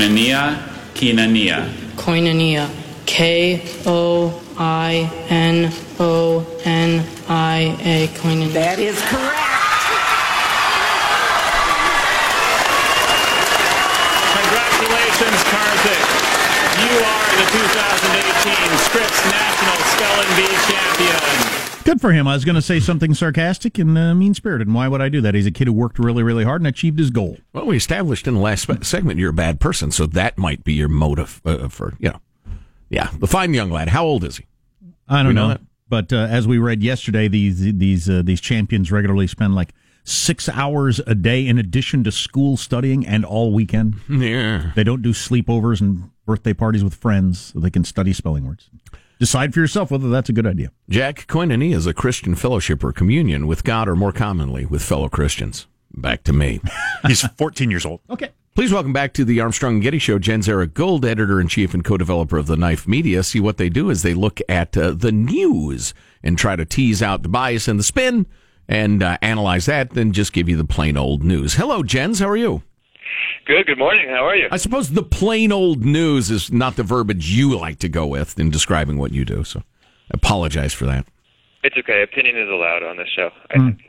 Koinonia, Koinonia. Koinonia. K O I N O N I A. Koinonia. That is correct. Congratulations, Karthik. You are the 2018 Scripps National Spelling Bee champion. Good for him. I was going to say something sarcastic and uh, mean spirited. And why would I do that? He's a kid who worked really, really hard and achieved his goal. Well, we established in the last segment you're a bad person, so that might be your motive uh, for, you know. Yeah, the fine young lad. How old is he? I don't know know. But uh, as we read yesterday, these these uh, these champions regularly spend like six hours a day in addition to school studying and all weekend. Yeah. They don't do sleepovers and birthday parties with friends so they can study spelling words. Decide for yourself whether that's a good idea. Jack, koinonia is a Christian fellowship or communion with God or more commonly with fellow Christians. Back to me. He's 14 years old. Okay. Please welcome back to the Armstrong and Getty Show, Jens Erik Gould, editor in chief and co-developer of the Knife Media. See what they do is they look at uh, the news and try to tease out the bias and the spin and uh, analyze that, then just give you the plain old news. Hello, Jens. How are you? Good. Good morning. How are you? I suppose the plain old news is not the verbiage you like to go with in describing what you do. So, I apologize for that. It's okay. Opinion is allowed on this show. I think.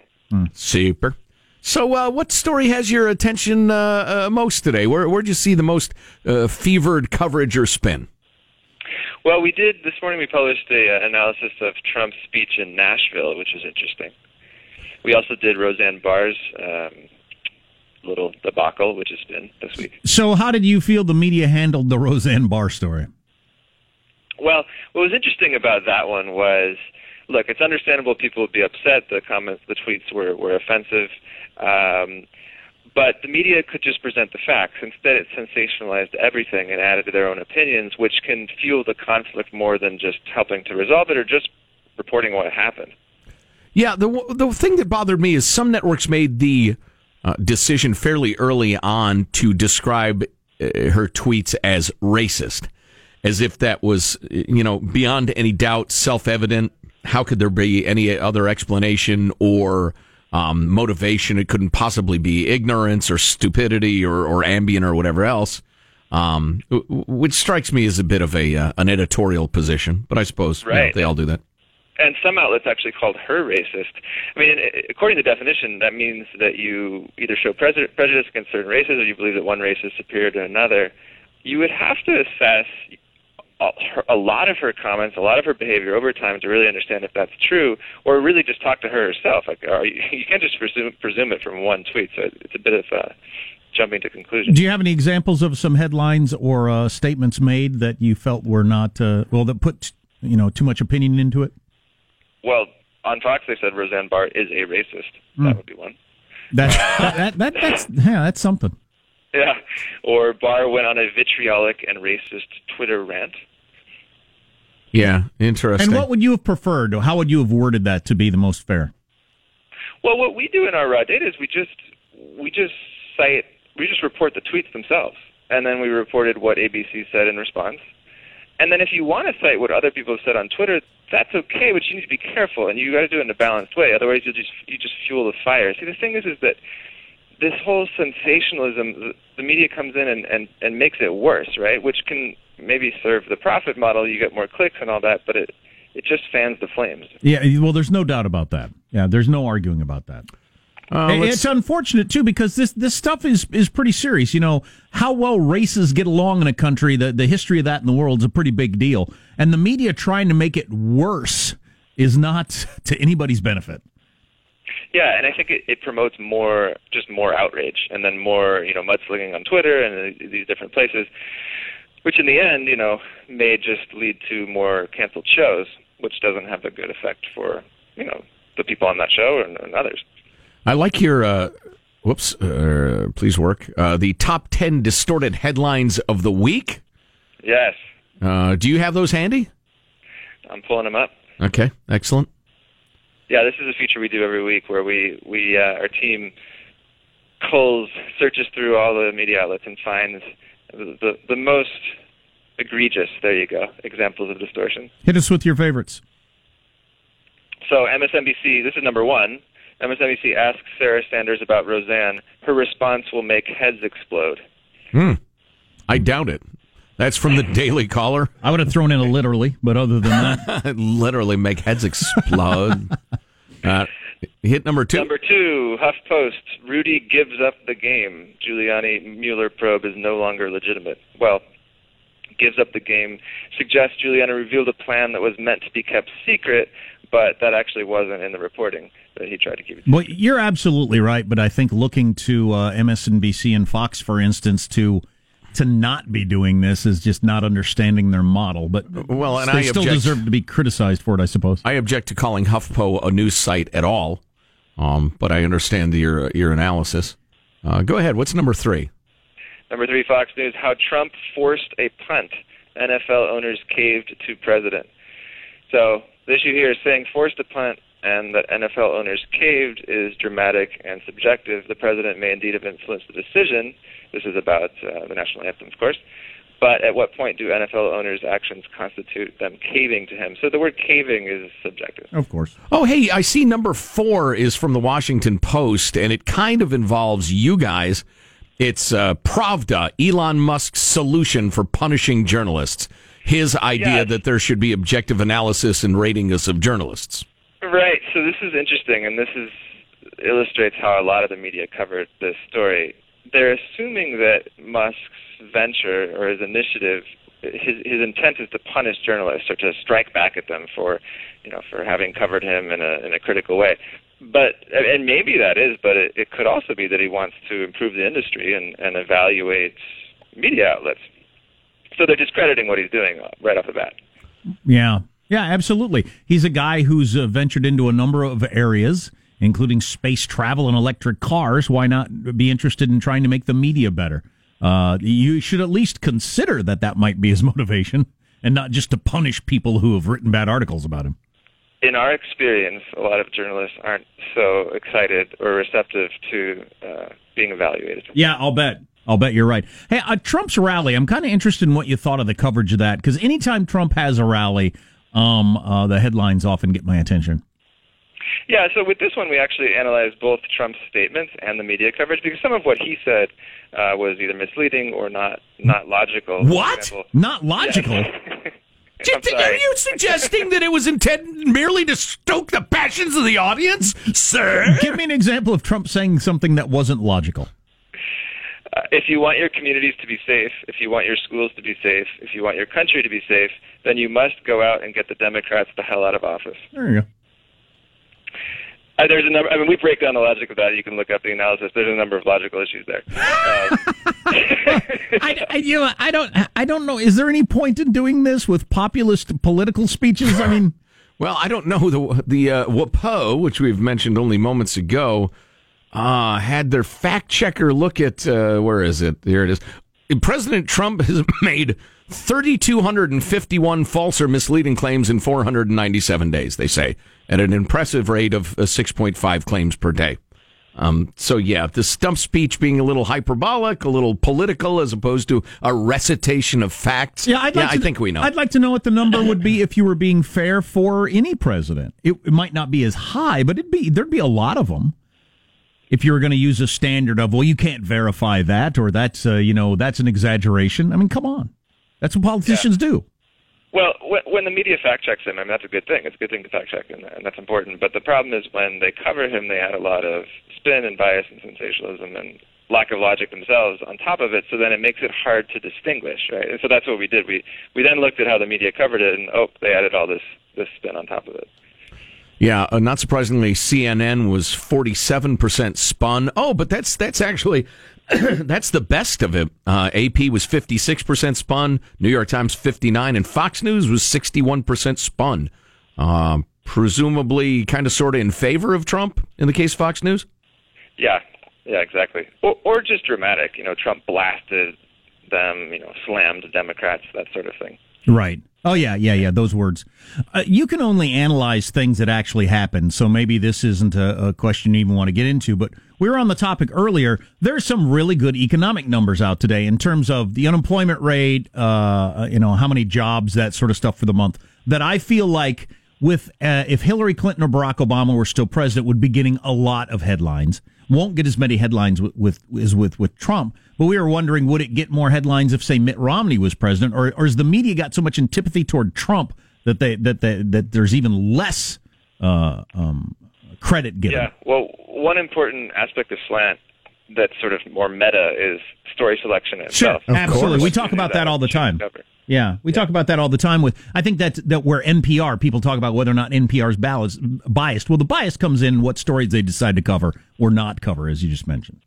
Super. So, uh, what story has your attention uh, uh, most today? Where where'd you see the most uh, fevered coverage or spin? Well, we did this morning. We published a uh, analysis of Trump's speech in Nashville, which was interesting. We also did Roseanne Barr's um, little debacle, which has been this week. So, how did you feel the media handled the Roseanne Barr story? Well, what was interesting about that one was, look, it's understandable people would be upset. The comments, the tweets were were offensive, um, but the media could just present the facts. Instead, it sensationalized everything and added to their own opinions, which can fuel the conflict more than just helping to resolve it or just reporting what happened. Yeah, the the thing that bothered me is some networks made the uh, decision fairly early on to describe uh, her tweets as racist, as if that was you know beyond any doubt self-evident. How could there be any other explanation or um, motivation? It couldn't possibly be ignorance or stupidity or, or Ambien or whatever else. Um, which strikes me as a bit of a uh, an editorial position, but I suppose you know, they all do that. And some outlets actually called her racist. I mean, according to definition, that means that you either show prejudice against certain races or you believe that one race is superior to another. You would have to assess a- lot of her comments, a lot of her behavior over time to really understand if that's true, or really just talk to her herself. Like, you, can't just presume, presume it from one tweet. So it's a bit of jumping to conclusions. Do you have any examples of some headlines or uh, statements made that you felt were not uh, well that put you know too much opinion into it? Well, on Fox they said Roseanne Barr is a racist. Hmm. That would be one. That, that, that, that that's yeah, that's something. Yeah. Or Barr went on a vitriolic and racist Twitter rant. Yeah, interesting. And what would you have preferred? How would you have worded that to be the most fair? Well, what we do in our raw data is we just we just cite we just report the tweets themselves, and then we reported what ABC said in response. And then if you want to cite what other people have said on Twitter, that's okay, but you need to be careful, and you got to do it in a balanced way. Otherwise, you just you just fuel the fire. See, the thing is, is that this whole sensationalism, the- media comes in and, and, and makes it worse, right? Which can maybe serve the profit model. You get more clicks and all that, but it it just fans the flames. Yeah, well, there's no doubt about that. Yeah, there's no arguing about that. Uh, it's unfortunate too because this this stuff is is pretty serious. You know how well races get along in a country. The the history of that in the world is a pretty big deal, and the media trying to make it worse is not to anybody's benefit. Yeah, and I think it, it promotes more, just more outrage, and then more, you know, mudslinging on Twitter and these different places, which in the end, you know, may just lead to more canceled shows, which doesn't have a good effect for, you know, the people on that show and, and others. I like your. Uh, whoops. Uh, please work. Uh, the top ten distorted headlines of the week. Yes, Uh, do you have those handy? I'm pulling them up. Okay, excellent. Yeah, this is a feature we do every week where we we uh, our team culls searches through all the media outlets and finds the the, the most egregious. There you go, examples of distortion. Hit us with your favorites. So MSNBC, this is number one. MSNBC asks Sarah Sanders about Roseanne. Her response will make heads explode. Hmm. I doubt it. That's from the Daily Caller. I would have thrown in a literally, but other than that, Literally make heads explode. uh, hit number two. Number two, HuffPost. Rudy gives up the game. Giuliani Mueller probe is no longer legitimate. Well, gives up the game suggests Giuliani revealed a plan that was meant to be kept secret, but that actually wasn't in the reporting that he tried to keep it. well, you're absolutely right. But I think looking to uh, MSNBC and Fox, for instance, to to not be doing this is just not understanding their model. But Well, and they I still object- deserve to be criticized for it, I suppose. I object to calling HuffPo a news site at all, um, but I understand your your analysis. Uh, go ahead. What's number three? Number three, Fox News. How Trump forced a punt. NFL owners caved to president. So the issue here is saying forced to punt and that NFL owners caved is dramatic and subjective. The president may indeed have influenced the decision. This is about uh, the national anthem, of course. But at what point do NFL owners' actions constitute them caving to him? So the word caving is subjective. Of course. Oh, hey, I see number four is from the Washington Post, and it kind of involves you guys. It's uh, Pravda, Elon Musk's solution for punishing journalists. His idea Yes. that there should be objective analysis and ratings of journalists. Right. So this is interesting, and this is illustrates how a lot of the media covered this story. They're assuming that Musk's venture or his initiative, his his intent is to punish journalists or to strike back at them for, you know, for having covered him in a in a critical way. But and maybe that is, but it, it could also be that he wants to improve the industry and and evaluate media outlets. So they're discrediting what he's doing right off the bat. Yeah. Yeah, absolutely. He's a guy who's uh, ventured into a number of areas, including space travel and electric cars. Why not be interested in trying to make the media better? Uh, you should at least consider that that might be his motivation and not just to punish people who have written bad articles about him. in our experience, a lot of journalists aren't so excited or receptive to uh, being evaluated. Yeah, I'll bet. I'll bet you're right. Hey, uh, Trump's rally. I'm kind of interested in what you thought of the coverage of that because anytime Trump has a rally, um, uh, the headlines often get my attention. Yeah, so with this one, we actually analyzed both Trump's statements and the media coverage because some of what he said uh, was either misleading or not not logical. What? Not logical. Sorry. Are you suggesting that it was intended merely to stoke the passions of the audience, sir? Give me an example of Trump saying something that wasn't logical. Uh, if you want your communities to be safe, if you want your schools to be safe, if you want your country to be safe, then you must go out and get the Democrats the hell out of office. There you go. Uh, there's a number. I mean, we break down the logic of that. You can look up the analysis. There's a number of logical issues there. Um, I, I, you know, I don't, I don't know. Is there any point in doing this with populist political speeches? I mean, Well, I don't know the the uh, WAPO, which we've mentioned only moments ago, uh, had their fact checker look at uh, where is it? Here it is. President Trump has made 3,251 false or misleading claims in 497 days. They say at an impressive rate of uh, 6.5 claims per day. Um, so yeah, the stump speech being a little hyperbolic, a little political, as opposed to a recitation of facts. yeah, I'd like I to, think we know. I'd like to know what the number would be if you were being fair for any president. It, it might not be as high, but it'd be there'd be a lot of them. If you were going to use a standard of, well, you can't verify that, or that's uh, you know that's an exaggeration. I mean, come on, that's what politicians do. Well, when, when the media fact checks him, I mean that's a good thing. It's a good thing to fact check, and, and that's important. But the problem is when they cover him, they add a lot of spin and bias and sensationalism and lack of logic themselves on top of it. So then it makes it hard to distinguish, right? And so that's what we did. We we then looked at how the media covered it, and oh, they added all this this spin on top of it. Yeah, uh, not surprisingly, CNN was forty-seven percent spun. Oh, but that's that's actually that's the best of it. Uh, AP was fifty-six percent spun. New York Times fifty-nine, and Fox News was sixty-one percent spun. Um, presumably, kind of, sort of in favor of Trump in the case of Fox News. Yeah, yeah, exactly. Or, or just dramatic. You know, Trump blasted them. You know, slammed Democrats, that sort of thing. Right. Oh yeah, yeah, yeah. Those words. Uh, you can only analyze things that actually happen. So maybe this isn't a, a question you even want to get into. But we were on the topic earlier. There's some really good economic numbers out today in terms of the unemployment rate. Uh, you know how many jobs, that sort of stuff for the month. That I feel like with uh, if Hillary Clinton or Barack Obama were still president, would be getting a lot of headlines. Won't get as many headlines with, with as with with Trump, But we were wondering, would it get more headlines if, say, Mitt Romney was president, or, or has the media got so much antipathy toward Trump that they that they, that there's even less uh, um, credit given? Yeah. Well, one important aspect of slant that's sort of more meta is story selection Sure, itself. absolutely. We talk about that all the time. Yeah, we talk about that all the time. With I think that that where NPR people talk about whether or not NPR's biased. Well, the bias comes in what stories they decide to cover or not cover, as you just mentioned.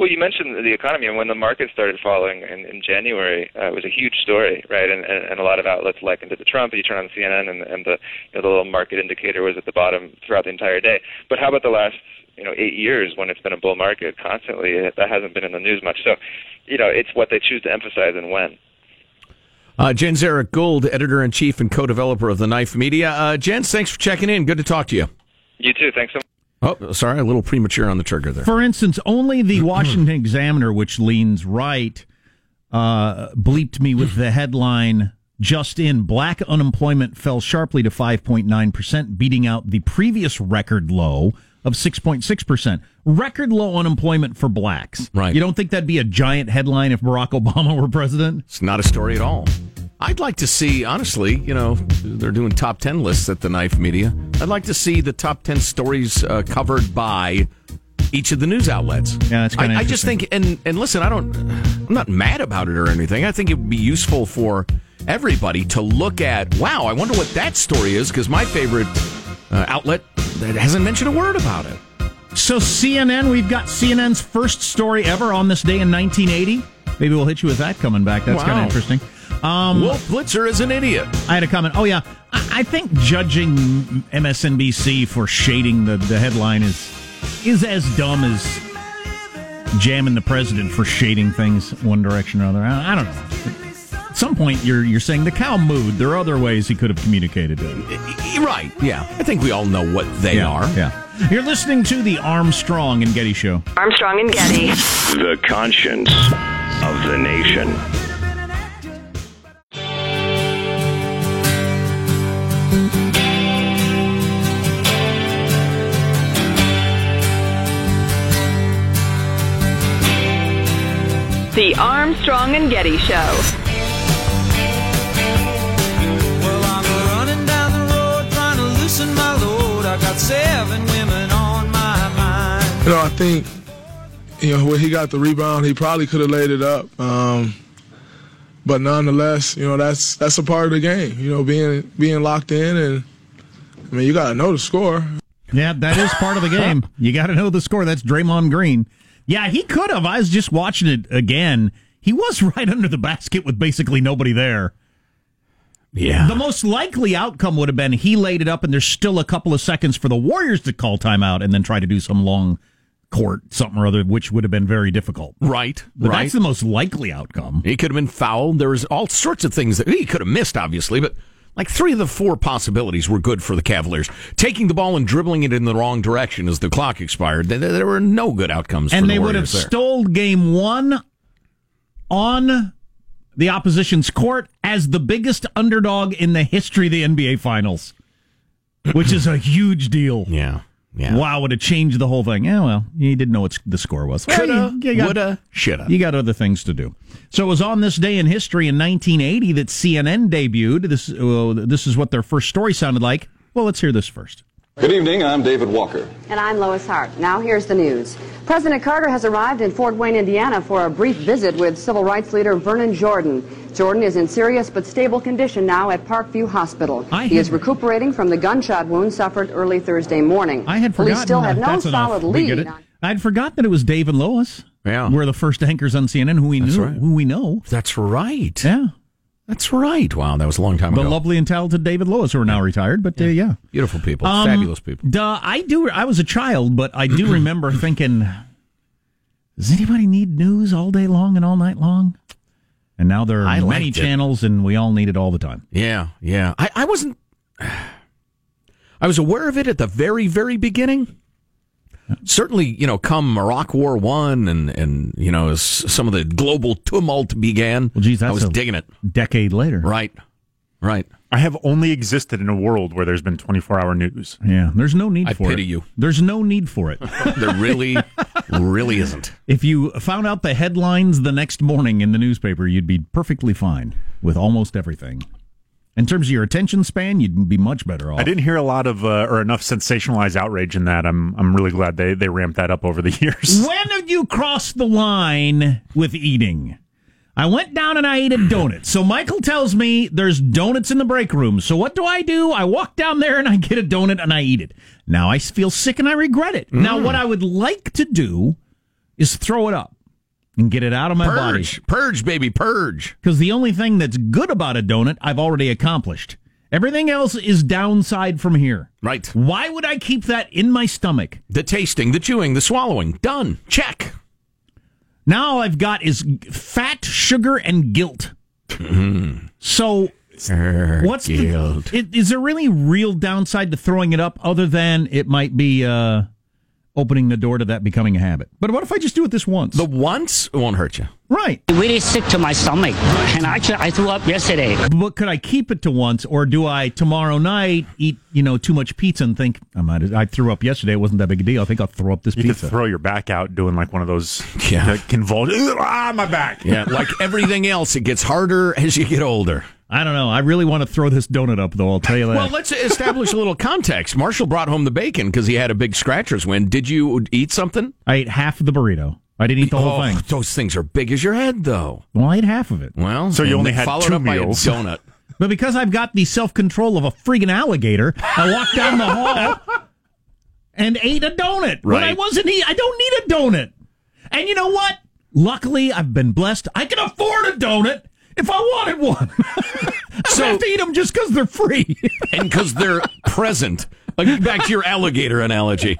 Well, you mentioned the economy, and when the market started falling in, in January, uh, it was a huge story, right? And, and, and a lot of outlets likened it to Trump. You turn on CNN, and, and the you know, the little market indicator was at the bottom throughout the entire day. But how about the last you know eight years when it's been a bull market constantly? That hasn't been in the news much. So, you know, it's what they choose to emphasize and when. Uh, Jens Erik Gould, editor in chief and co developer of the Knife Media. Uh, Jens, thanks for checking in. Good to talk to you. You too. Thanks so much. Oh, sorry, a little premature on the trigger there. For instance, only the Washington Examiner, which leans right, uh, bleeped me with the headline just in black unemployment fell sharply to 5.9%, beating out the previous record low of 6.6%. Record low unemployment for blacks. Right. You don't think that'd be a giant headline if Barack Obama were president? It's not a story at all. I'd like to see, honestly, you know, they're doing top 10 lists at the Knife Media. I'd like to see the top 10 stories uh, covered by each of the news outlets. Yeah, that's kind of I, I just think, and, and listen, I don't, I'm not mad about it or anything. I think it would be useful for everybody to look at, wow, I wonder what that story is, because my favorite uh, outlet that hasn't mentioned a word about it. So CNN, we've got CNN's first story ever on this day in 1980. Maybe we'll hit you with that coming back. That's Wow. kind of interesting. Um, Wolf Blitzer is an idiot. I had a comment. Oh yeah, I, I think judging MSNBC for shading the, the headline is is as dumb as jamming the president for shading things one direction or another. I, I don't know. At some point, you're you're saying the cow mooed. There are other ways he could have communicated it. Right, yeah. I think we all know what they yeah, are. Yeah. You're listening to the Armstrong and Getty Show. Armstrong and Getty. The conscience of the nation. The Armstrong and Getty Show. Well, I'm running down the road trying to loosen my load. I got seven women on my mind. You know, I think, you know, when he got the rebound, he probably could have laid it up. Um, but nonetheless, you know, that's that's a part of the game. You know, being being locked in, and I mean, you got to know the score. Yeah, that is part of the game. You got to know the score. That's Draymond Green. Yeah, he could have. I was just watching it again. He was right under the basket with basically nobody there. Yeah. The most likely outcome would have been he laid it up, and there's still a couple of seconds for the Warriors to call timeout and then try to do some long court something or other, which would have been very difficult. Right, But right. that's the most likely outcome. He could have been fouled. There was all sorts of things that he could have missed, obviously, but like three of the four possibilities were good for the Cavaliers. Taking the ball and dribbling it in the wrong direction as the clock expired, there, were no good outcomes. for and the they would have there. stole game one on the opposition's court as the biggest underdog in the history of the NBA Finals, which is a huge deal. Yeah. Yeah. Wow, would have changed the whole thing. Yeah, well, you didn't know what the score was. Well, Coulda, you- you got- woulda, shoulda. You got other things to do. So it was on this day in history in 1980 that CNN debuted. This, uh, this is what their first story sounded like. Well, let's hear this first. Good evening, I'm David Walker. And I'm Lois Hart. Now here's the news. President Carter has arrived in Fort Wayne, Indiana for a brief visit with civil rights leader Vernon Jordan. Jordan is in serious but stable condition now at Parkview Hospital. I he had- is recuperating from the gunshot wound suffered early Thursday morning. I had forgotten Police forgotten. still have that. no That's solid We lead. it. on- I'd forgotten that it was Dave and Lois. Yeah. We're the first anchors on CNN who we That's knew, right. who we know. That's right. Yeah. That's right. Wow, that was a long time The ago. The lovely and talented David Lois, who are now retired, but uh, yeah. Beautiful people. Um, Fabulous people. Duh, I do. I was a child, but I do remember thinking, does anybody need news all day long and all night long? And now there are I many liked it. channels, and we all need it all the time. Yeah, yeah. I, I wasn't. I was aware of it at the very, very beginning. Certainly, you know, come Iraq War One, and and you know, as some of the global tumult began. Well, geez, that's I was digging it. Decade later, Right, right. I have only existed in a world where there's been 24 hour news. Yeah, there's no need I for it. pity you. There's no need for it. There really, really isn't. If you found out the headlines the next morning in the newspaper, you'd be perfectly fine with almost everything. In terms of your attention span, you'd be much better off. I didn't hear a lot of uh, or enough sensationalized outrage in that. I'm I'm really glad they they ramped that up over the years. When have you crossed the line with eating? I went down and I ate a donut. So Michael tells me there's donuts in the break room. So what do I do? I walk down there and I get a donut and I eat it. Now I feel sick and I regret it. Now Mm. what I would like to do is throw it up and get it out of my body. Purge, purge, baby, purge. Because the only thing that's good about a donut, I've already accomplished. Everything else is downside from here. Right. Why would I keep that in my stomach? The tasting, the chewing, the swallowing, done. Check. Now all I've got is fat, sugar, and guilt. So, what's the, i- is there really real downside to throwing it up other than it might be uh, opening the door to that becoming a habit? But what if I just do it this once? The once won't hurt you. Right. Really sick to my stomach, and actually I threw up yesterday. But could I keep it to once, or do I tomorrow night eat you know too much pizza and think I might? I threw up yesterday; it wasn't that big a deal. I think I'll throw up this You pizza. could throw your back out doing like one of those Yeah. convulsions. Ah, my back. Yeah, like everything else, it gets harder as you get older. I don't know. I really want to throw this donut up, though. I'll tell you that. Well, let's establish a little context. Marshall brought home the bacon because he had a big scratchers win. Did you eat something? I ate half of the burrito. I didn't eat the whole Oh, thing. Those things are big as your head, though. Well, I ate half of it. Well, So you only then had followed two up by a meals. donut. But because I've got the self control of a friggin' alligator, I walked down the hall and ate a donut. When I wasn't eat, I don't need a donut. And you know what? Luckily, I've been blessed. I can afford a donut if I wanted one. I So- have to eat them just because they're free. and because they're present. Like, back to your alligator analogy.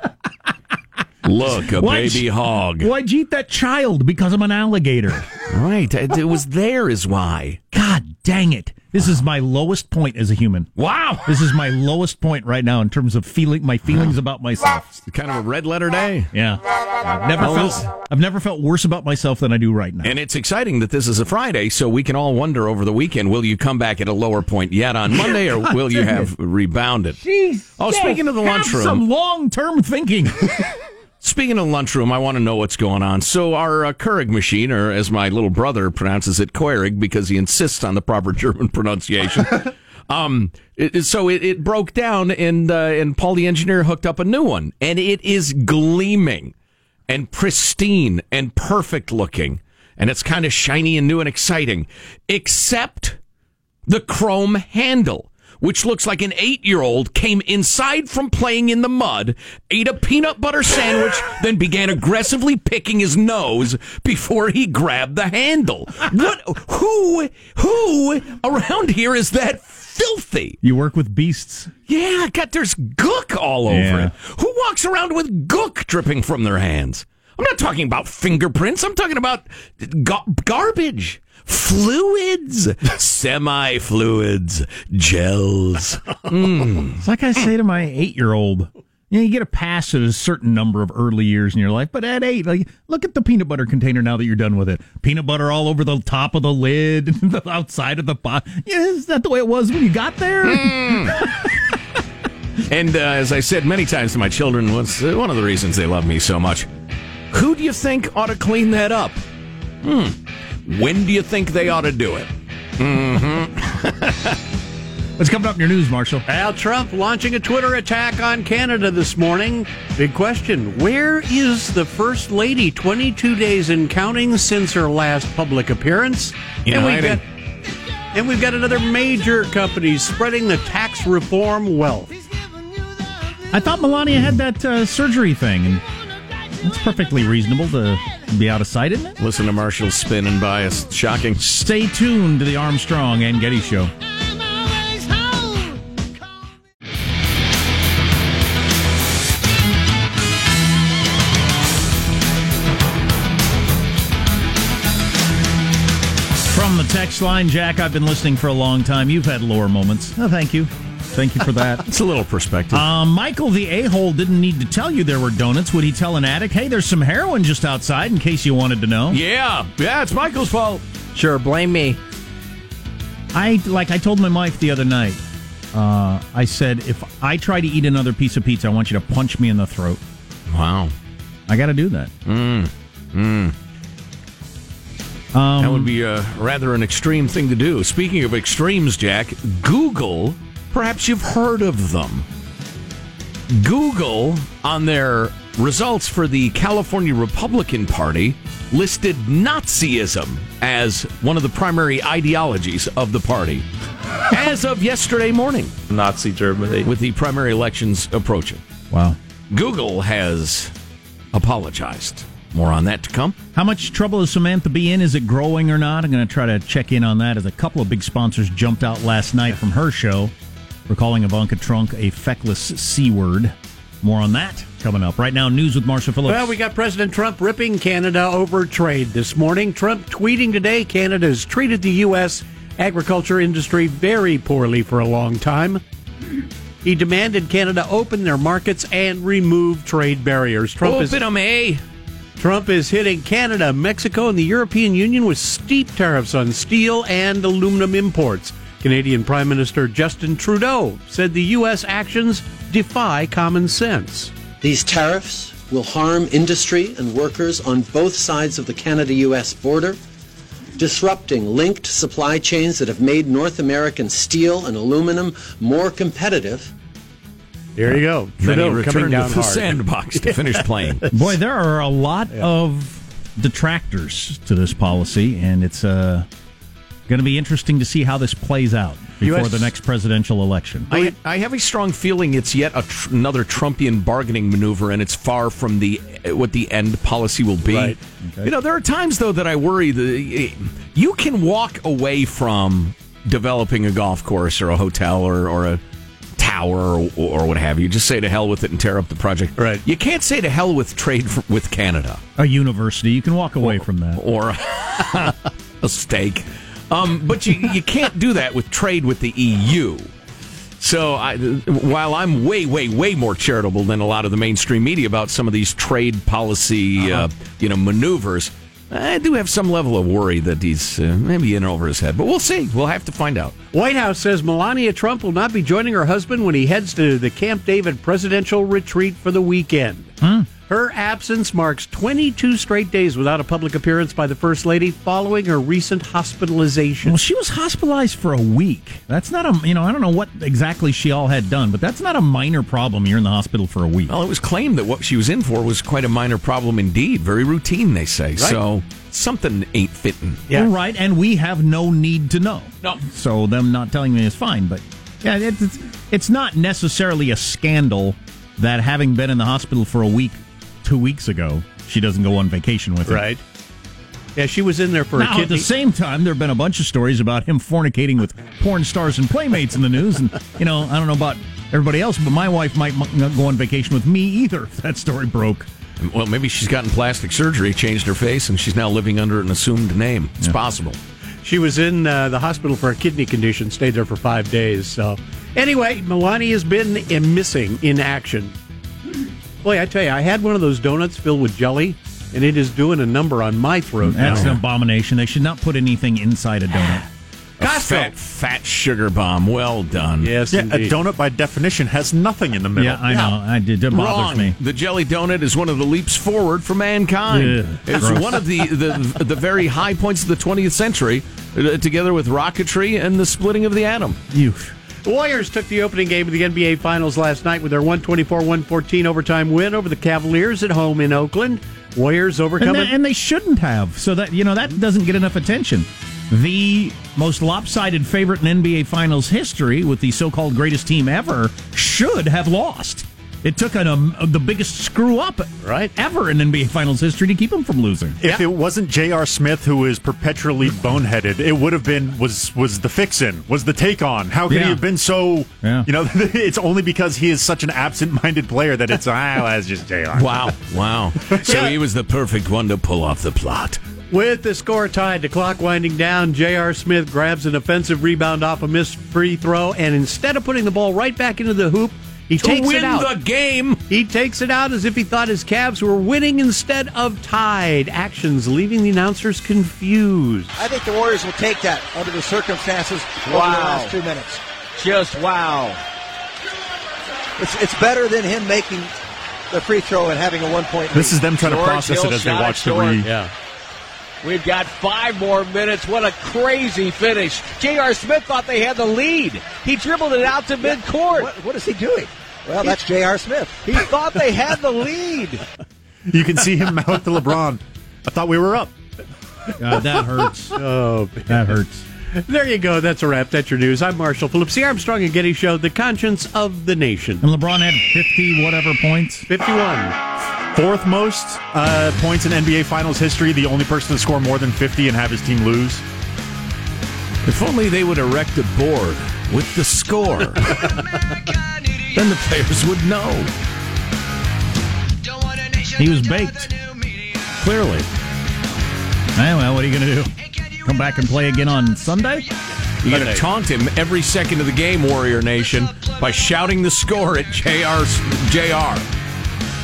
Look, a Why'd baby you- hog. Why'd you eat that child? Because I'm an alligator. Right. It, it was there, is why. God dang it. This is my lowest point as a human. Wow. This is my lowest point right now in terms of feeling my feelings about myself. It's Kind of a red letter day. Yeah. I've never felt I've never felt worse about myself than I do right now. And it's exciting that this is a Friday, so we can all wonder over the weekend will you come back at a lower point yet on Monday, or will you have rebounded? Jeez. Oh, speaking of the lunchroom. some long-term thinking. Speaking of lunchroom, I want to know what's going on. So our uh, Keurig machine, or as my little brother pronounces it, Keurig, because he insists on the proper German pronunciation. um, it, so it, it broke down, and uh, and Paul the engineer hooked up a new one, and it is gleaming, and pristine, and perfect looking, and it's kind of shiny and new and exciting, except the chrome handle, which looks like an eight year old came inside from playing in the mud, ate a peanut butter sandwich, then began aggressively picking his nose before he grabbed the handle. What? Who? Who around here is that filthy? you work with beasts. Yeah, God, there's gook all over Yeah. it. Who walks around with gook dripping from their hands? I'm not talking about fingerprints. I'm talking about ga- garbage, fluids, semi fluids, gels. Mm. It's like I say to my eight-year-old. You, know, you get a pass at a certain number of early years in your life, but at eight, like, look at the peanut butter container now that you're done with it. Peanut butter all over the top of the lid, the outside of the pot. Yeah, is that the way it was when you got there? And uh, as I said many times to my children, was uh, one of the reasons they love me so much. Who do you think ought to clean that up? Hmm. When do you think they ought to do it? What's coming up in your news, Marshall? Al Trump launching a Twitter attack on Canada this morning. Big question Where is the First Lady 22 days and counting since her last public appearance? In and, we've got, and we've got another major company spreading the tax reform wealth. I thought Melania had that uh, surgery thing, and it's perfectly reasonable to be out of sight, isn't it? Listen to Marshall's spin and bias. Shocking. Stay tuned to the Armstrong and Getty Show. From the text line, Jack, I've been listening for a long time. You've had lower moments. Oh, thank you. Thank you for that. It's a little perspective. Um, Michael, the a hole, didn't need to tell you there were donuts. Would he tell an addict, hey, there's some heroin just outside in case you wanted to know? yeah, yeah, it's Michael's fault. Sure, blame me. I like I told my wife the other night. Uh, I said if I try to eat another piece of pizza, I want you to punch me in the throat. Wow. I got to do that. Mm. Mm. Um, that would be a, rather an extreme thing to do. Speaking of extremes, Jack, Google, perhaps you've heard of them. Google, on their results for the California Republican Party, listed Nazism as one of the primary ideologies of the party. As of yesterday morning, Nazi Germany. with the primary elections approaching. Wow. Google has apologized. More on that to come. How much trouble is Samantha Bee in? Is it growing or not? I'm going to try to check in on that as a couple of big sponsors jumped out last night from her show. We're calling Ivanka Trump a feckless C word. More on that coming up. Right now, news with Marshall Phillips. Well, we got President Trump ripping Canada over trade this morning. Trump tweeting today Canada has treated the U.S. agriculture industry very poorly for a long time. He demanded Canada open their markets and remove trade barriers. Trump is Open 'em, eh? Trump is hitting Canada, Mexico, and the European Union with steep tariffs on steel and aluminum imports. Canadian Prime Minister Justin Trudeau said the U.S. actions defy common sense. These tariffs will harm industry and workers on both sides of the Canada US border, disrupting linked supply chains that have made North American steel and aluminum more competitive. There you go. Then he Trudeau coming down to the hard. sandbox to finish playing. Boy, there are a lot of detractors to this policy, and it's uh, going to be interesting to see how this plays out before US the next presidential election. I, I have a strong feeling it's yet a tr- another Trumpian bargaining maneuver, and it's far from the what the end policy will be. Right. You know, there are times though that I worry that you can walk away from developing a golf course or a hotel or, or a tower or, or what have you. Just say to hell with it and tear up the project. Right. You can't say to hell with trade f- with Canada a university, you can walk away from that. or a steak. Um, but you, you can't do that with trade with the EU. So I, while I'm way, way, way more charitable than a lot of the mainstream media about some of these trade policy, uh, you know, maneuvers, I do have some level of worry that he's uh, maybe in over his head. But we'll see. We'll have to find out. White House says Melania Trump will not be joining her husband when he heads to the Camp David presidential retreat for the weekend. Her absence marks 22 straight days without a public appearance by the First Lady following her recent hospitalization. Well, she was hospitalized for a week. That's not a, you know, I don't know what exactly she all had done, but that's not a minor problem. You're in the hospital for a week. Well, it was claimed that what she was in for was quite a minor problem indeed. Very routine, they say. So something ain't fitting. Yeah. Right, and we have no need to know. No. So them not telling me is fine, but yeah, it's it's not necessarily a scandal that having been in the hospital for a week two weeks ago, she doesn't go on vacation with him. Right. Yeah, she was in there for a Now, at the same time, there have been a bunch of stories about him fornicating with porn stars and playmates in the news. And, you know, I don't know about everybody else, but my wife might not go on vacation with me either if that story broke. Well, maybe she's gotten plastic surgery, changed her face, and she's now living under an assumed name. It's possible. She was in uh, the hospital for a kidney condition, stayed there for five days. So, anyway, Melania has been missing in action. Boy, I tell you, I had one of those donuts filled with jelly, and it is doing a number on my throat That's now. an abomination. They should not put anything inside a donut. A fat, fat sugar bomb. Well done. Yes, Yeah, a donut by definition has nothing in the middle. Yeah, I know. I did. It bothers Wrong. me. The jelly donut is one of the leaps forward for mankind. Ugh, it's gross. one of the, the the very high points of the 20th century, uh, together with rocketry and the splitting of the atom. You. The Warriors took the opening game of the NBA Finals last night with their 124-114 overtime win over the Cavaliers at home in Oakland. Warriors And, overcoming. that- and they shouldn't have. So that you know that doesn't get enough attention. The most lopsided favorite in NBA Finals history, with the so-called greatest team ever, should have lost. It took an, um, the biggest screw up Right. ever in NBA Finals history to keep him from losing. If it wasn't J.R. Smith who is perpetually boneheaded, it would have been was was the fixin, was the take on. How could Yeah. he have been so? Yeah. You know, it's only because he is such an absent-minded player that it's ah, well, that's just J.R. Wow, wow. So he was the perfect one to pull off the plot. With the score tied, the clock winding down, J.R. Smith grabs an offensive rebound off a missed free throw, and instead of putting the ball right back into the hoop, he To takes win it out. the game. He takes it out as if he thought his Cavs were winning instead of tied. Actions leaving the announcers confused. I think the Warriors will take that under the circumstances over the Wow. last two minutes. Just wow. It's, it's better than him making the free throw and having a one point. This is them trying to process Hill it as they shot it watch the short. re. Yeah. We've got five more minutes. What a crazy finish. J.R. Smith thought they had the lead. He dribbled it out to midcourt. What, what is he doing? Well, that's J.R. Smith. He thought they had the lead. You can see him mouth to LeBron. I thought we were up. God, that hurts. Oh, that hurts. There you go. That's a wrap. That's your news. I'm Marshall Phillips, the Armstrong and Getty Show, the conscience of the nation. And LeBron had 50 whatever points. 51. Fourth most uh, points in NBA Finals history. The only person to score more than 50 and have his team lose. If only they would erect a board with the score. then the players would know. He was baked. Clearly. Hey, well, what are you going to do? Come back and play again on Sunday? You're going to taunt him every second of the game, Warrior Nation, by shouting the score at JR. JR.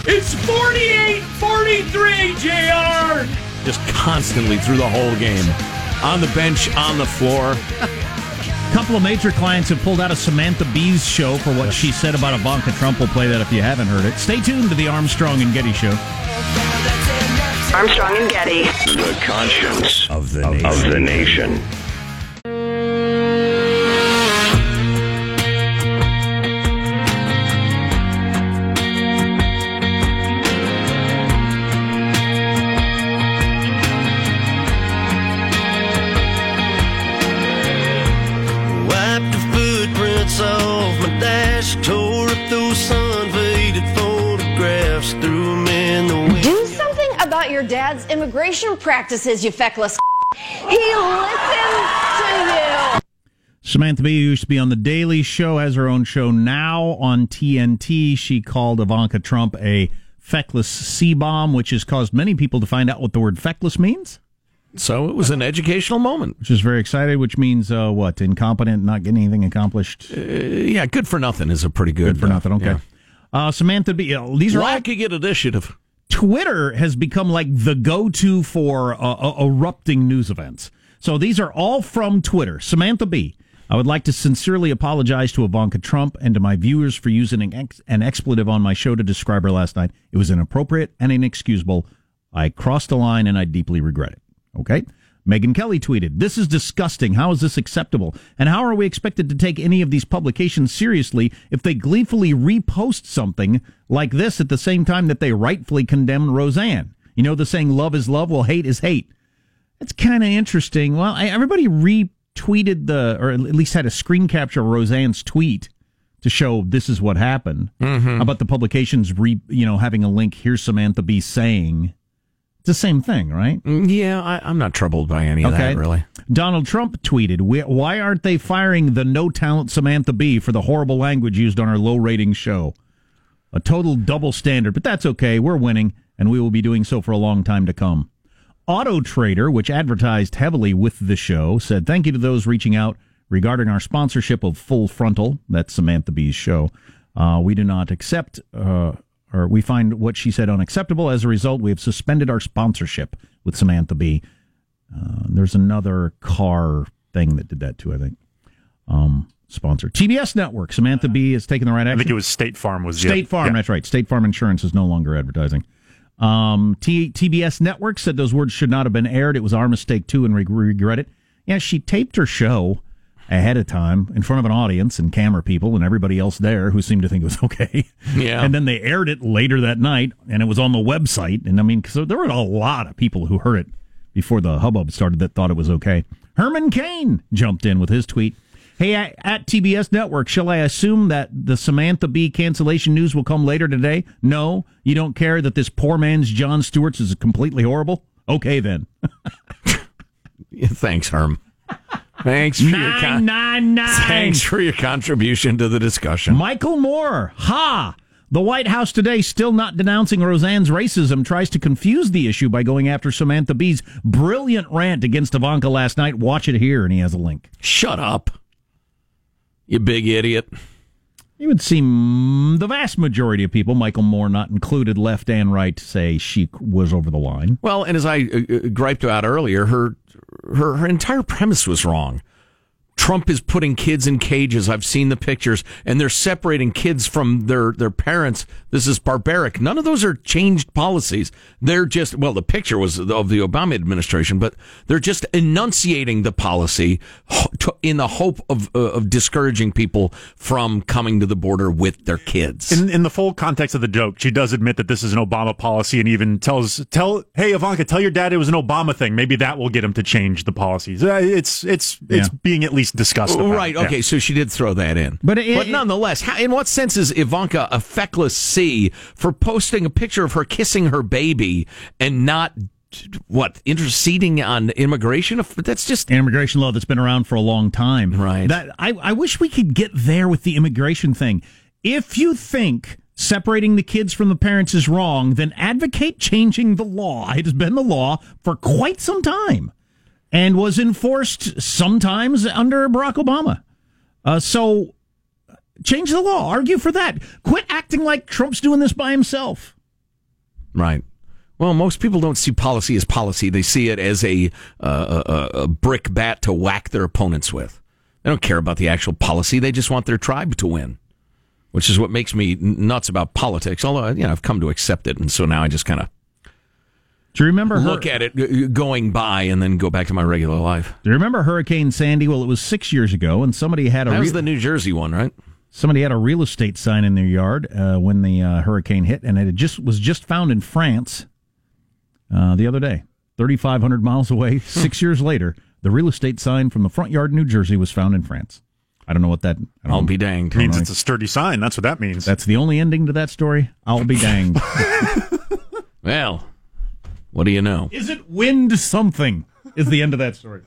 It's 48 43, JR. Just constantly through the whole game. On the bench, on the floor. A couple of major clients have pulled out a Samantha Bee's show for what she said about Ivanka Trump. We'll play that if you haven't heard it. Stay tuned to the Armstrong and Getty Show. Armstrong and Getty. The conscience of the nation. Of the nation. Dash, tore up those sun-faded photographs, threw 'em in the wind. Do something about your dad's immigration practices, you feckless. He listens to you. Samantha Bee used to be on The Daily Show, has her own show now on TNT. She called Ivanka Trump a feckless C bomb, which has caused many people to find out what the word feckless means. So it was an educational moment. Which is very excited, which means uh, what? Incompetent, not getting anything accomplished? Uh, yeah, good for nothing is a pretty good. Good for nothing, okay. yeah. Uh, Samantha Bee, uh, these are all Lacking in initiative. Twitter has become like the go-to for uh, uh, erupting news events. So these are all from Twitter. Samantha Bee. I would like to sincerely apologize to Ivanka Trump and to my viewers for using an, ex- an expletive on my show to describe her last night. It was inappropriate and inexcusable. I crossed the line and I deeply regret it. Okay. Megyn Kelly tweeted, This is disgusting. How is this acceptable? And how are we expected to take any of these publications seriously if they gleefully repost something like this at the same time that they rightfully condemn Roseanne? You know the saying, love is love, well, hate is hate. That's kind of interesting. Well, I, everybody retweeted the, or at least had a screen capture of Roseanne's tweet to show this is what happened. Mhm. About the publications, re, you know, having a link. Here's Samantha Bee saying. It's the same thing, right? Yeah, I, I'm not troubled by any of that, really. Donald Trump tweeted, Why aren't they firing the no talent Samantha Bee for the horrible language used on our low rating show? A total double standard, but that's okay. We're winning, and we will be doing so for a long time to come. Auto Trader, which advertised heavily with the show, said thank you to those reaching out regarding our sponsorship of Full Frontal. That's Samantha Bee's show. Uh, we do not accept, uh, or we find what she said unacceptable. As a result, we have suspended our sponsorship with Samantha Bee. Uh, there's another car thing that did that too, I think. Um, sponsor TBS Network. Samantha Bee has taken the right action. I think it was State Farm was the- State Farm. yeah. That's right. State Farm Insurance is no longer advertising. Um, T- TBS Network said those words should not have been aired. It was our mistake too, and we regret it. Yeah, she taped her show ahead of time in front of an audience and camera people and everybody else there who seemed to think it was okay. Yeah. and then they aired it later that night, and it was on the website. And I mean, so there were a lot of people who heard it before the hubbub started that thought it was okay. Herman Cain jumped in with his tweet. Hey, at, TBS Network, shall I assume that the Samantha Bee cancellation news will come later today? No, you don't care that this poor man's Jon Stewart's is completely horrible? Okay, then. Thanks, Herm. Thanks for your con- nine, nine. Thanks for your contribution to the discussion. Michael Moore, ha! The White House today, still not denouncing Roseanne's racism, tries to confuse the issue by going after Samantha Bee's brilliant rant against Ivanka last night. Watch it here, and he has a link. Shut up, you big idiot. You would see the vast majority of people, Michael Moore not included, left and right, say she was over the line. Well, and as I uh, uh, griped about earlier, her, her her entire premise was wrong. Trump is putting kids in cages. I've seen the pictures, and they're separating kids from their, their parents. This is barbaric. None of those are changed policies. They're just, well, the picture was of the Obama administration, but they're just enunciating the policy in the hope of, uh, of discouraging people from coming to the border with their kids. In, in the full context of the joke, she does admit that this is an Obama policy and even tells, tell, hey, Ivanka, tell your dad it was an Obama thing. Maybe that will get him to change the policies. Uh, It's, it's, it's Yeah. being at least discussed. About. Right. Yeah. Okay. So she did throw that in, But it- but nonetheless, how, in what sense is Ivanka a feckless C for posting a picture of her kissing her baby and not what interceding on immigration? That's just immigration law that's been around for a long time. Right. That I, I wish we could get there with the immigration thing. If you think separating the kids from the parents is wrong, then advocate changing the law. It has been the law for quite some time and was enforced sometimes under Barack Obama. Uh, so change the law. Argue for that. Quit acting like Trump's doing this by himself. right. Well, most people don't see policy as policy; they see it as a, uh, a a brick bat to whack their opponents with. They don't care about the actual policy; they just want their tribe to win, which is what makes me nuts about politics. Although you know, I've come to accept it, and so now I just kind of Do you remember her- look at it going by and then go back to my regular life. Do you remember Hurricane Sandy? Well, it was six years ago, and somebody had a That was re- the New Jersey one, right? somebody had a real estate sign in their yard uh, when the uh, hurricane hit, and it had just was just found in France uh, the other day, thirty five hundred miles away. Six years later, the real estate sign from the front yard in New Jersey was found in France. I don't know what that. I don't I'll be danged. means it's a sturdy sign. That's what that means. That's the only ending to that story. I'll be danged. Well, what do you know? Is it wind something? Is the end of that story.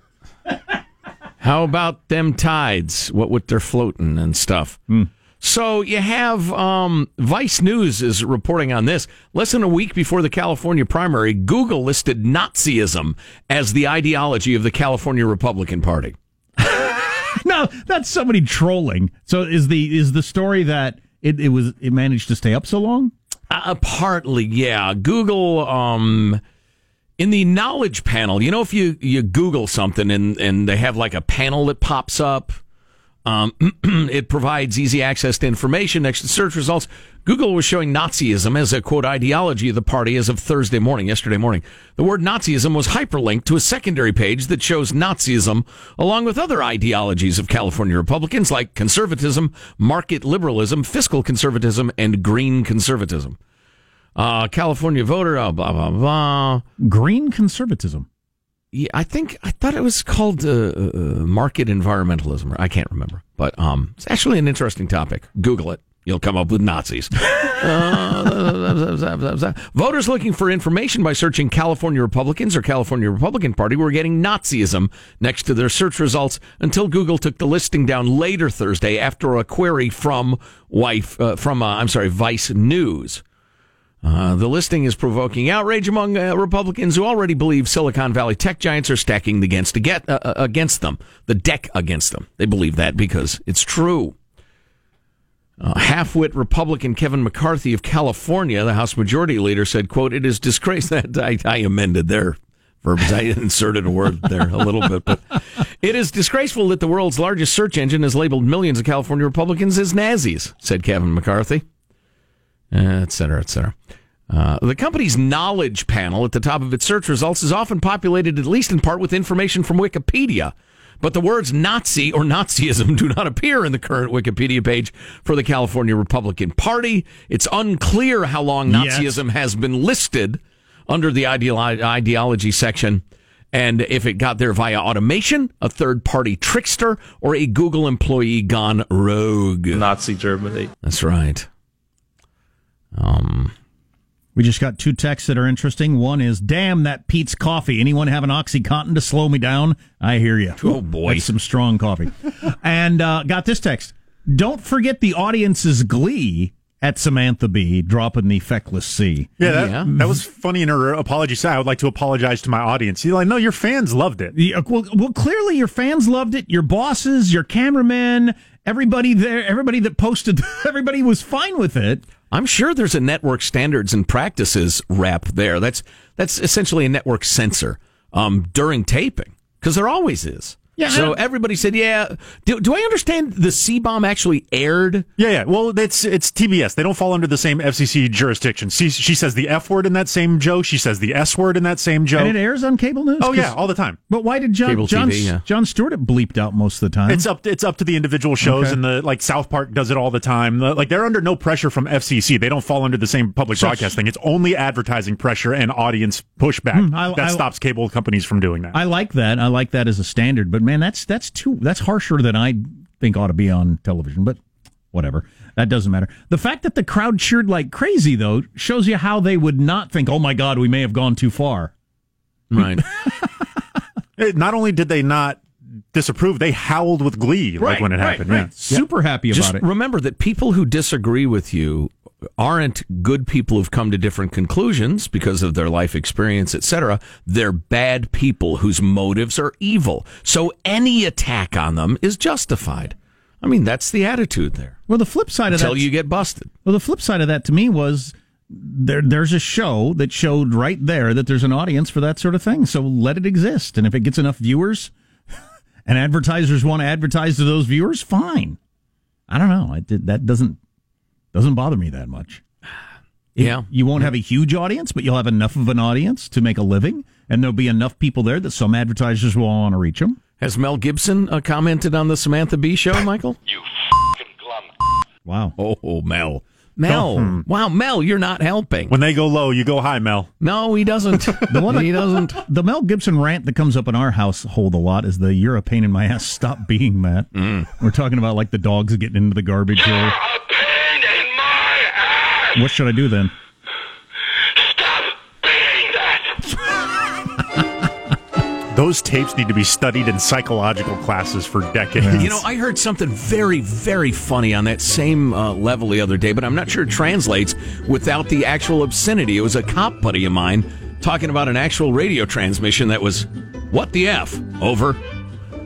How about them tides? What with their floating and stuff? So you have um, Vice News is reporting on this. Less than a week before the California primary, Google listed Nazism as the ideology of the California Republican Party. no, that's somebody trolling. So is the is the story that it, it was it managed to stay up so long? Uh, partly, yeah. Google, um, in the knowledge panel, you know, if you, you Google something and, and they have like a panel that pops up, um, it provides easy access to information next to search results. Google was showing Nazism as a quote ideology of the party as of Thursday morning, yesterday morning. The word Nazism was hyperlinked to a secondary page that shows Nazism along with other ideologies of California Republicans like conservatism, market liberalism, fiscal conservatism, and green conservatism. Uh, California voter, uh, blah, blah, blah. Green conservatism. Yeah, I think I thought it was called uh, uh, market environmentalism. I can't remember, but um, it's actually an interesting topic. Google it; you'll come up with Nazis. Uh, voters looking for information by searching California Republicans or California Republican Party were getting Nazism next to their search results until Google took the listing down later Thursday after a query from wife uh, from uh, I'm sorry Vice News. Uh, the listing is provoking outrage among uh, Republicans who already believe Silicon Valley tech giants are stacking against, uh, uh, against them, the deck against them. They believe that because it's true. Uh, half-wit Republican Kevin McCarthy of California, the House Majority Leader, said, "quote It is disgraceful." I, I amended their verbs. I inserted a word there a little bit, but it is disgraceful that the world's largest search engine has labeled millions of California Republicans as Nazis," said Kevin McCarthy et cetera, et cetera. Uh, the company's knowledge panel at the top of its search results is often populated, at least in part, with information from Wikipedia. But the words Nazi or Nazism do not appear in the current Wikipedia page for the California Republican Party. It's unclear how long Yes. Nazism has been listed under the ideolo- ideology section and if it got there via automation, a third party trickster, or a Google employee gone rogue. Nazi Germany. That's right. Um, We just got two texts that are interesting. One is, "Damn that Peet's coffee. Anyone have an OxyContin to slow me down?" I hear you. Oh, boy. that's some strong coffee. and uh, got this text. Don't forget the audience's glee at Samantha Bee dropping the feckless C. Yeah, that, that was funny in her apology. Say, I would like to apologize to my audience. You're like, no, your fans loved it. Yeah, well, well, clearly your fans loved it. Your bosses, your cameramen, everybody there, everybody that posted, everybody was fine with it. I'm sure there's a network standards and practices rep there. That's that's essentially a network censor um, during taping because there always is. Yeah. So everybody said, "Yeah." Do, do I understand the C bomb actually aired? Yeah, yeah. Well, it's it's TBS. They don't fall under the same FCC jurisdiction. She, she says the F word in that same joke. She says the S word in that same joke. And it airs on cable news. Oh yeah, all the time. But why did John Cable John, TV, yeah. Jon Stewart it bleeped out most of the time? It's up. It's up to the individual shows, Okay. and the like. South Park does it all the time. The- like they're under no pressure from FCC. They don't fall under the same public So- broadcasting. It's only advertising pressure and audience pushback Hmm, I- that I- stops cable companies from doing that. I like that. I like that as a standard. But man, that's that's too that's harsher than I think ought to be on television. But whatever. That doesn't matter. The fact that the crowd cheered like crazy though shows you how they would not think, "Oh my god, we may have gone too far." Right. It- not only did they not disapprove, they howled with glee like when it right, happened. right. Yeah. Super happy Just about it. remember that people who disagree with you aren't good people who've come to different conclusions because of their life experience, etc. They're bad people whose motives are evil. So any attack on them is justified. I mean, that's the attitude there. Well, the flip side of Until that you get busted. Well, the flip side of that to me was there. There's a show that showed right there that there's an audience for that sort of thing. So let it exist, and if it gets enough viewers, and advertisers want to advertise to those viewers, fine. I don't know. I did, that doesn't doesn't bother me that much. It- Yeah. you won't have a huge audience, but you'll have enough of an audience to make a living, and there'll be enough people there that some advertisers will want to reach them. Has Mel Gibson uh, commented on the Samantha Bee show, Michael? you fucking glum. Wow. Oh, Mel. Mel. Hmm. Wow, Mel, you're not helping. When they go low, you go high, Mel. No, he doesn't. The one he doesn't. The Mel Gibson rant that comes up in our household a lot is the "You're a pain in my ass." Stop being that. Mm. We're talking about like the dogs getting into the garbage. Here. What should I do then? Stop playing that! Those tapes need to be studied in psychological classes for decades. You know, I heard something very, very funny on that same uh, level the other day, but I'm not sure it translates without the actual obscenity. It was a cop buddy of mine talking about an actual radio transmission that was, what the F? Over.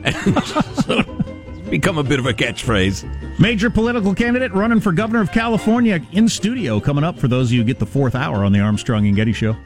Become a bit of a catchphrase. Major political candidate running for governor of California in studio coming up for those of you who get the fourth hour on the Armstrong and Getty Show.